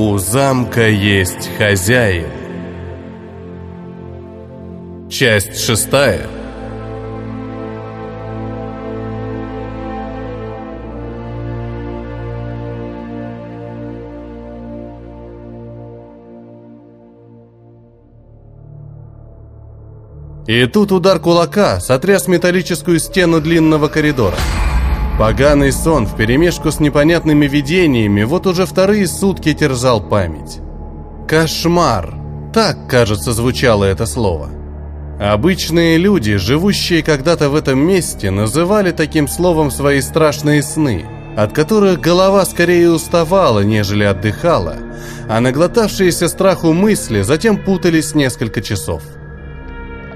У замка есть хозяин. Часть шестая. И тут удар кулака сотряс металлическую стену длинного коридора. Поганый сон вперемешку с непонятными видениями вот уже вторые сутки терзал память. Кошмар. Так, кажется, звучало это слово. Обычные люди, живущие когда-то в этом месте, называли таким словом свои страшные сны, от которых голова скорее уставала, нежели отдыхала, а наглотавшиеся страху мысли затем путались несколько часов.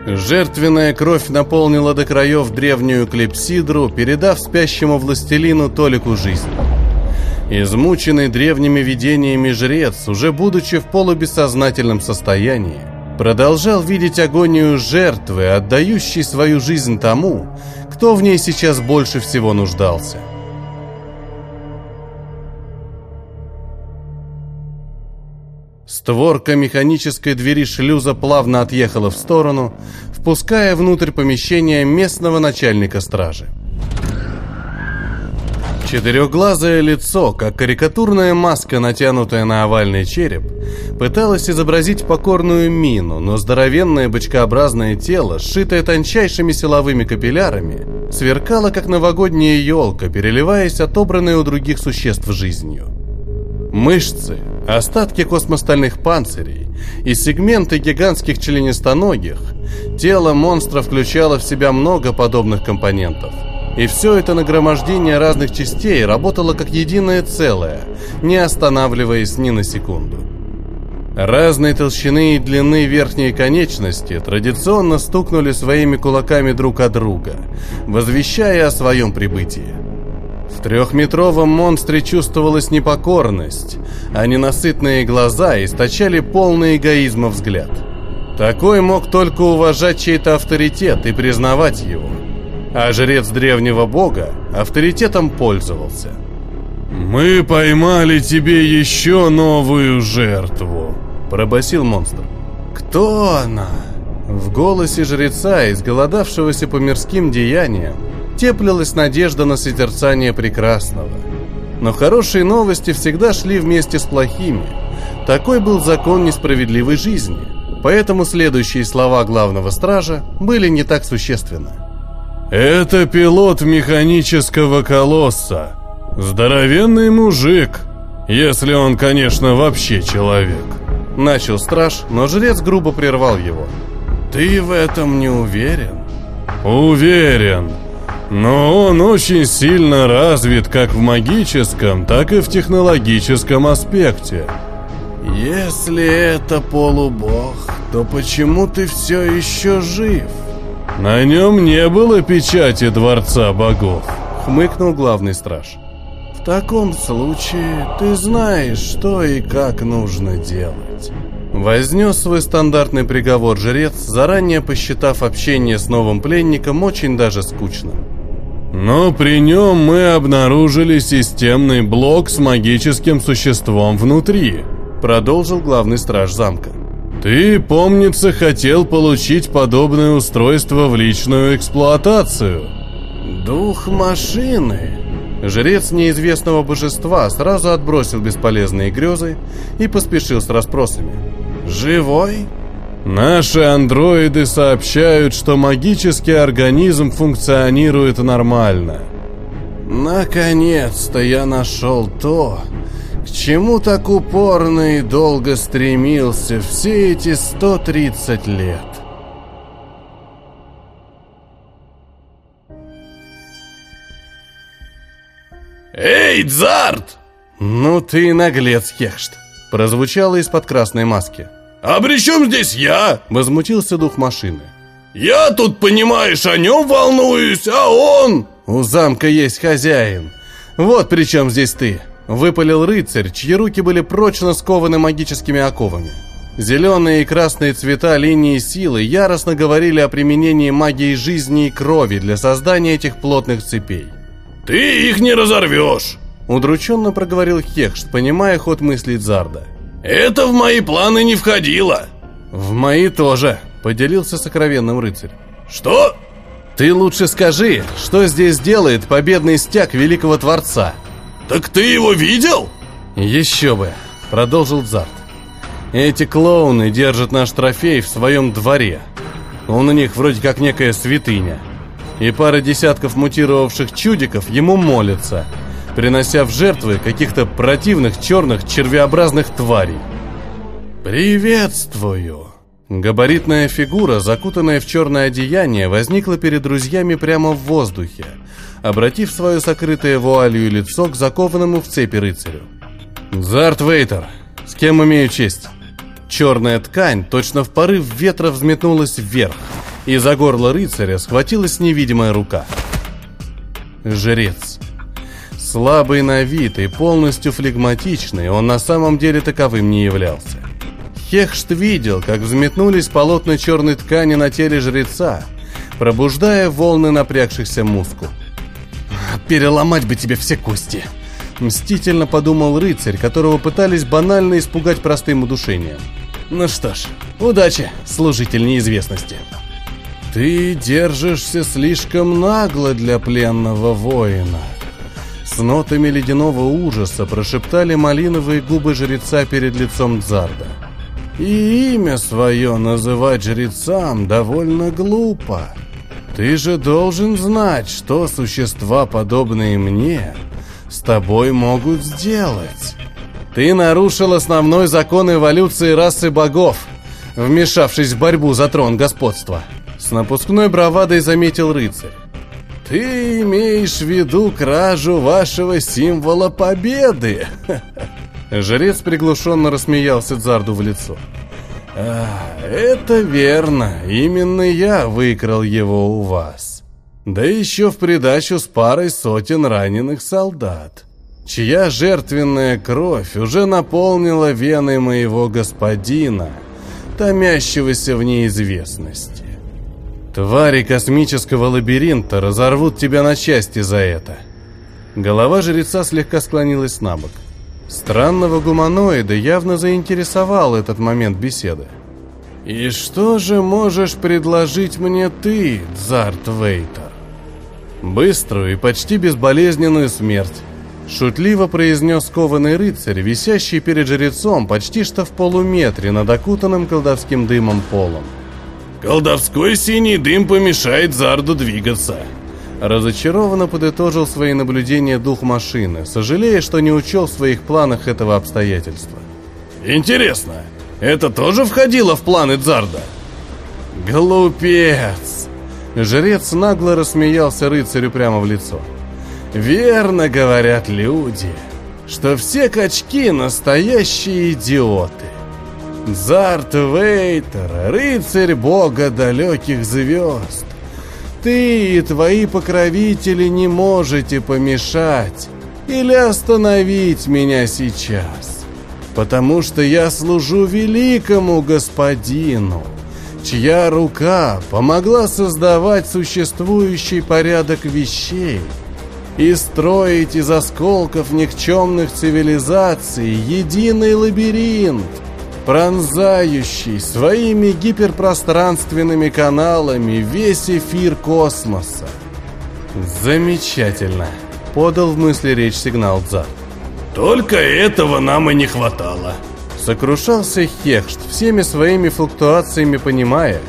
Жертвенная кровь наполнила до краев древнюю клепсидру, передав спящему властелину толику жизни. Измученный древними видениями жрец, уже будучи в полубессознательном состоянии, продолжал видеть агонию жертвы, отдающей свою жизнь тому, кто в ней сейчас больше всего нуждался. Створка механической двери шлюза плавно отъехала в сторону, впуская внутрь помещения местного начальника стражи. Четырехглазое лицо, как карикатурная маска, натянутая на овальный череп, пыталось изобразить покорную мину, но здоровенное бочкообразное тело, сшитое тончайшими силовыми капиллярами, сверкало, как новогодняя елка, переливаясь отобранной у других существ жизнью. Мышцы, остатки космостальных панцирей и сегменты гигантских членистоногих, тело монстра включало в себя много подобных компонентов – и все это нагромождение разных частей работало как единое целое, не останавливаясь ни на секунду. Разной толщины и длины верхние конечности традиционно стукнули своими кулаками друг от друга, возвещая о своем прибытии. В трехметровом монстре чувствовалась непокорность, а ненасытные глаза источали полный эгоизма взгляд. Такой мог только уважать чей-то авторитет и признавать его – а жрец древнего бога авторитетом пользовался. «Мы поймали тебе еще новую жертву», — пробасил монстр. «Кто она?» В голосе жреца, изголодавшегося по мирским деяниям, теплилась надежда на созерцание прекрасного. Но хорошие новости всегда шли вместе с плохими. Такой был закон несправедливой жизни. Поэтому следующие слова главного стража были не так существенны. Это пилот механического колосса. Здоровенный мужик, если он, конечно, вообще человек. Начал страж, но жрец грубо прервал его. Ты в этом не уверен? Уверен. Но он очень сильно развит как в магическом, так и в технологическом аспекте. Если это полубог, то почему ты все еще жив? «На нем не было печати Дворца Богов», — хмыкнул главный страж. «В таком случае ты знаешь, что и как нужно делать». Вознес свой стандартный приговор жрец, заранее посчитав общение с новым пленником очень даже скучным. Но при нем мы обнаружили системный блок с магическим существом внутри, продолжил главный страж замка. Ты, помнится, хотел получить подобное устройство в личную эксплуатацию. Дух машины. Жрец неизвестного божества сразу отбросил бесполезные грезы и поспешил с расспросами. Живой? Наши андроиды сообщают, что магический организм функционирует нормально. Наконец-то я нашел то, к чему так упорно и долго стремился все эти 130 лет? «Эй, Дзарт!» «Ну ты наглец, Хехшт!» Прозвучало из-под красной маски. «А при чем здесь я?» Возмутился дух машины. «Я тут, понимаешь, о нем волнуюсь, а он...» «У замка есть хозяин. Вот при чем здесь ты. Выпалил рыцарь, чьи руки были прочно скованы магическими оковами. Зеленые и красные цвета линии силы яростно говорили о применении магии жизни и крови для создания этих плотных цепей. «Ты их не разорвешь! Удрученно проговорил Хекшт, понимая ход мыслей Зарда. «Это в мои планы не входило!» «В мои тоже», — поделился сокровенным рыцарь. «Что?» «Ты лучше скажи, что здесь делает победный стяг Великого Творца?» «Так ты его видел?» «Еще бы», — продолжил Зард. «Эти клоуны держат наш трофей в своем дворе. Он у них вроде как некая святыня. И пара десятков мутировавших чудиков ему молятся, принося в жертвы каких-то противных черных червеобразных тварей. «Приветствую!» Габаритная фигура, закутанная в черное одеяние, возникла перед друзьями прямо в воздухе, обратив свое сокрытое вуалью лицо к закованному в цепи рыцарю. «Зарт Вейтер, с кем имею честь?» Черная ткань, точно в порыв ветра, взметнулась вверх, и за горло рыцаря схватилась невидимая рука. Жрец. Слабый на вид и полностью флегматичный, он на самом деле таковым не являлся. Хехшт видел, как взметнулись полотна черной ткани на теле жреца, пробуждая волны напрягшихся мускул. «Переломать бы тебе все кости!» Мстительно подумал рыцарь, которого пытались банально испугать простым удушением. «Ну что ж, удачи, служитель неизвестности!» «Ты держишься слишком нагло для пленного воина!» С нотами ледяного ужаса прошептали малиновые губы жреца перед лицом Дзарда. «И имя свое называть жрецам довольно глупо. Ты же должен знать, что существа, подобные мне, с тобой могут сделать. Ты нарушил основной закон эволюции расы богов, вмешавшись в борьбу за трон господства». С напускной бравадой заметил рыцарь. Ты имеешь в виду кражу вашего символа победы? Жрец приглушенно рассмеялся Дзарду в лицо. А, это верно. Именно я выкрал его у вас. Да еще в придачу с парой сотен раненых солдат, чья жертвенная кровь уже наполнила вены моего господина, томящегося в неизвестности. Твари космического лабиринта разорвут тебя на части за это. Голова жреца слегка склонилась на бок. Странного гуманоида явно заинтересовал этот момент беседы. «И что же можешь предложить мне ты, Дзарт Вейтер?» «Быструю и почти безболезненную смерть», — шутливо произнес кованый рыцарь, висящий перед жрецом почти что в полуметре над окутанным колдовским дымом полом. Колдовской синий дым помешает Зарду двигаться. Разочарованно подытожил свои наблюдения дух машины, сожалея, что не учел в своих планах этого обстоятельства. Интересно, это тоже входило в планы Зарда? Глупец! Жрец нагло рассмеялся рыцарю прямо в лицо. Верно говорят люди, что все качки настоящие идиоты. Зарт Вейтер, рыцарь бога далеких звезд. Ты и твои покровители не можете помешать или остановить меня сейчас, потому что я служу великому господину, чья рука помогла создавать существующий порядок вещей и строить из осколков никчемных цивилизаций единый лабиринт, пронзающий своими гиперпространственными каналами весь эфир космоса. Замечательно, подал в мысли речь сигнал Дзар. Только этого нам и не хватало. Сокрушался Хехшт, всеми своими флуктуациями понимая,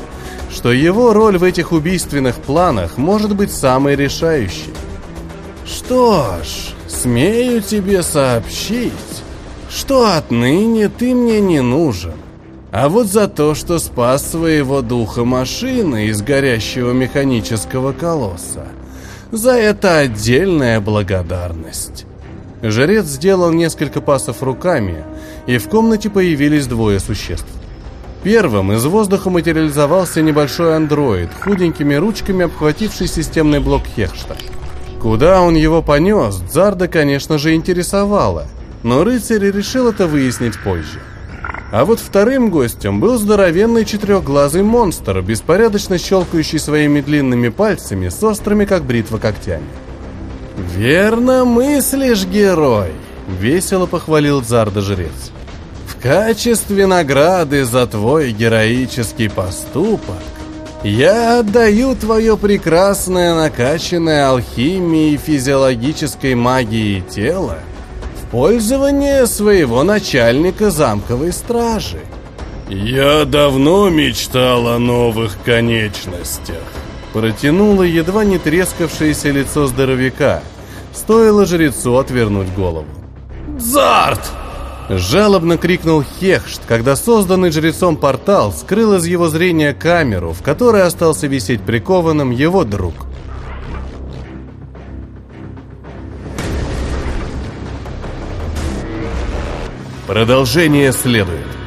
что его роль в этих убийственных планах может быть самой решающей. Что ж, смею тебе сообщить, что отныне ты мне не нужен. А вот за то, что спас своего духа машины из горящего механического колосса, за это отдельная благодарность. Жрец сделал несколько пасов руками, и в комнате появились двое существ. Первым из воздуха материализовался небольшой андроид, худенькими ручками обхвативший системный блок Хехшта. Куда он его понес, Зарда, конечно же, интересовало – но рыцарь решил это выяснить позже. А вот вторым гостем был здоровенный четырехглазый монстр, беспорядочно щелкающий своими длинными пальцами с острыми, как бритва, когтями. «Верно мыслишь, герой!» — весело похвалил Зарда-жрец. «В качестве награды за твой героический поступок я отдаю твое прекрасное накачанное алхимией и физиологической магией тело пользование своего начальника замковой стражи». «Я давно мечтал о новых конечностях», Протянуло едва не трескавшееся лицо здоровяка. Стоило жрецу отвернуть голову. «Зарт!» Жалобно крикнул Хехшт, когда созданный жрецом портал скрыл из его зрения камеру, в которой остался висеть прикованным его друг. Продолжение следует.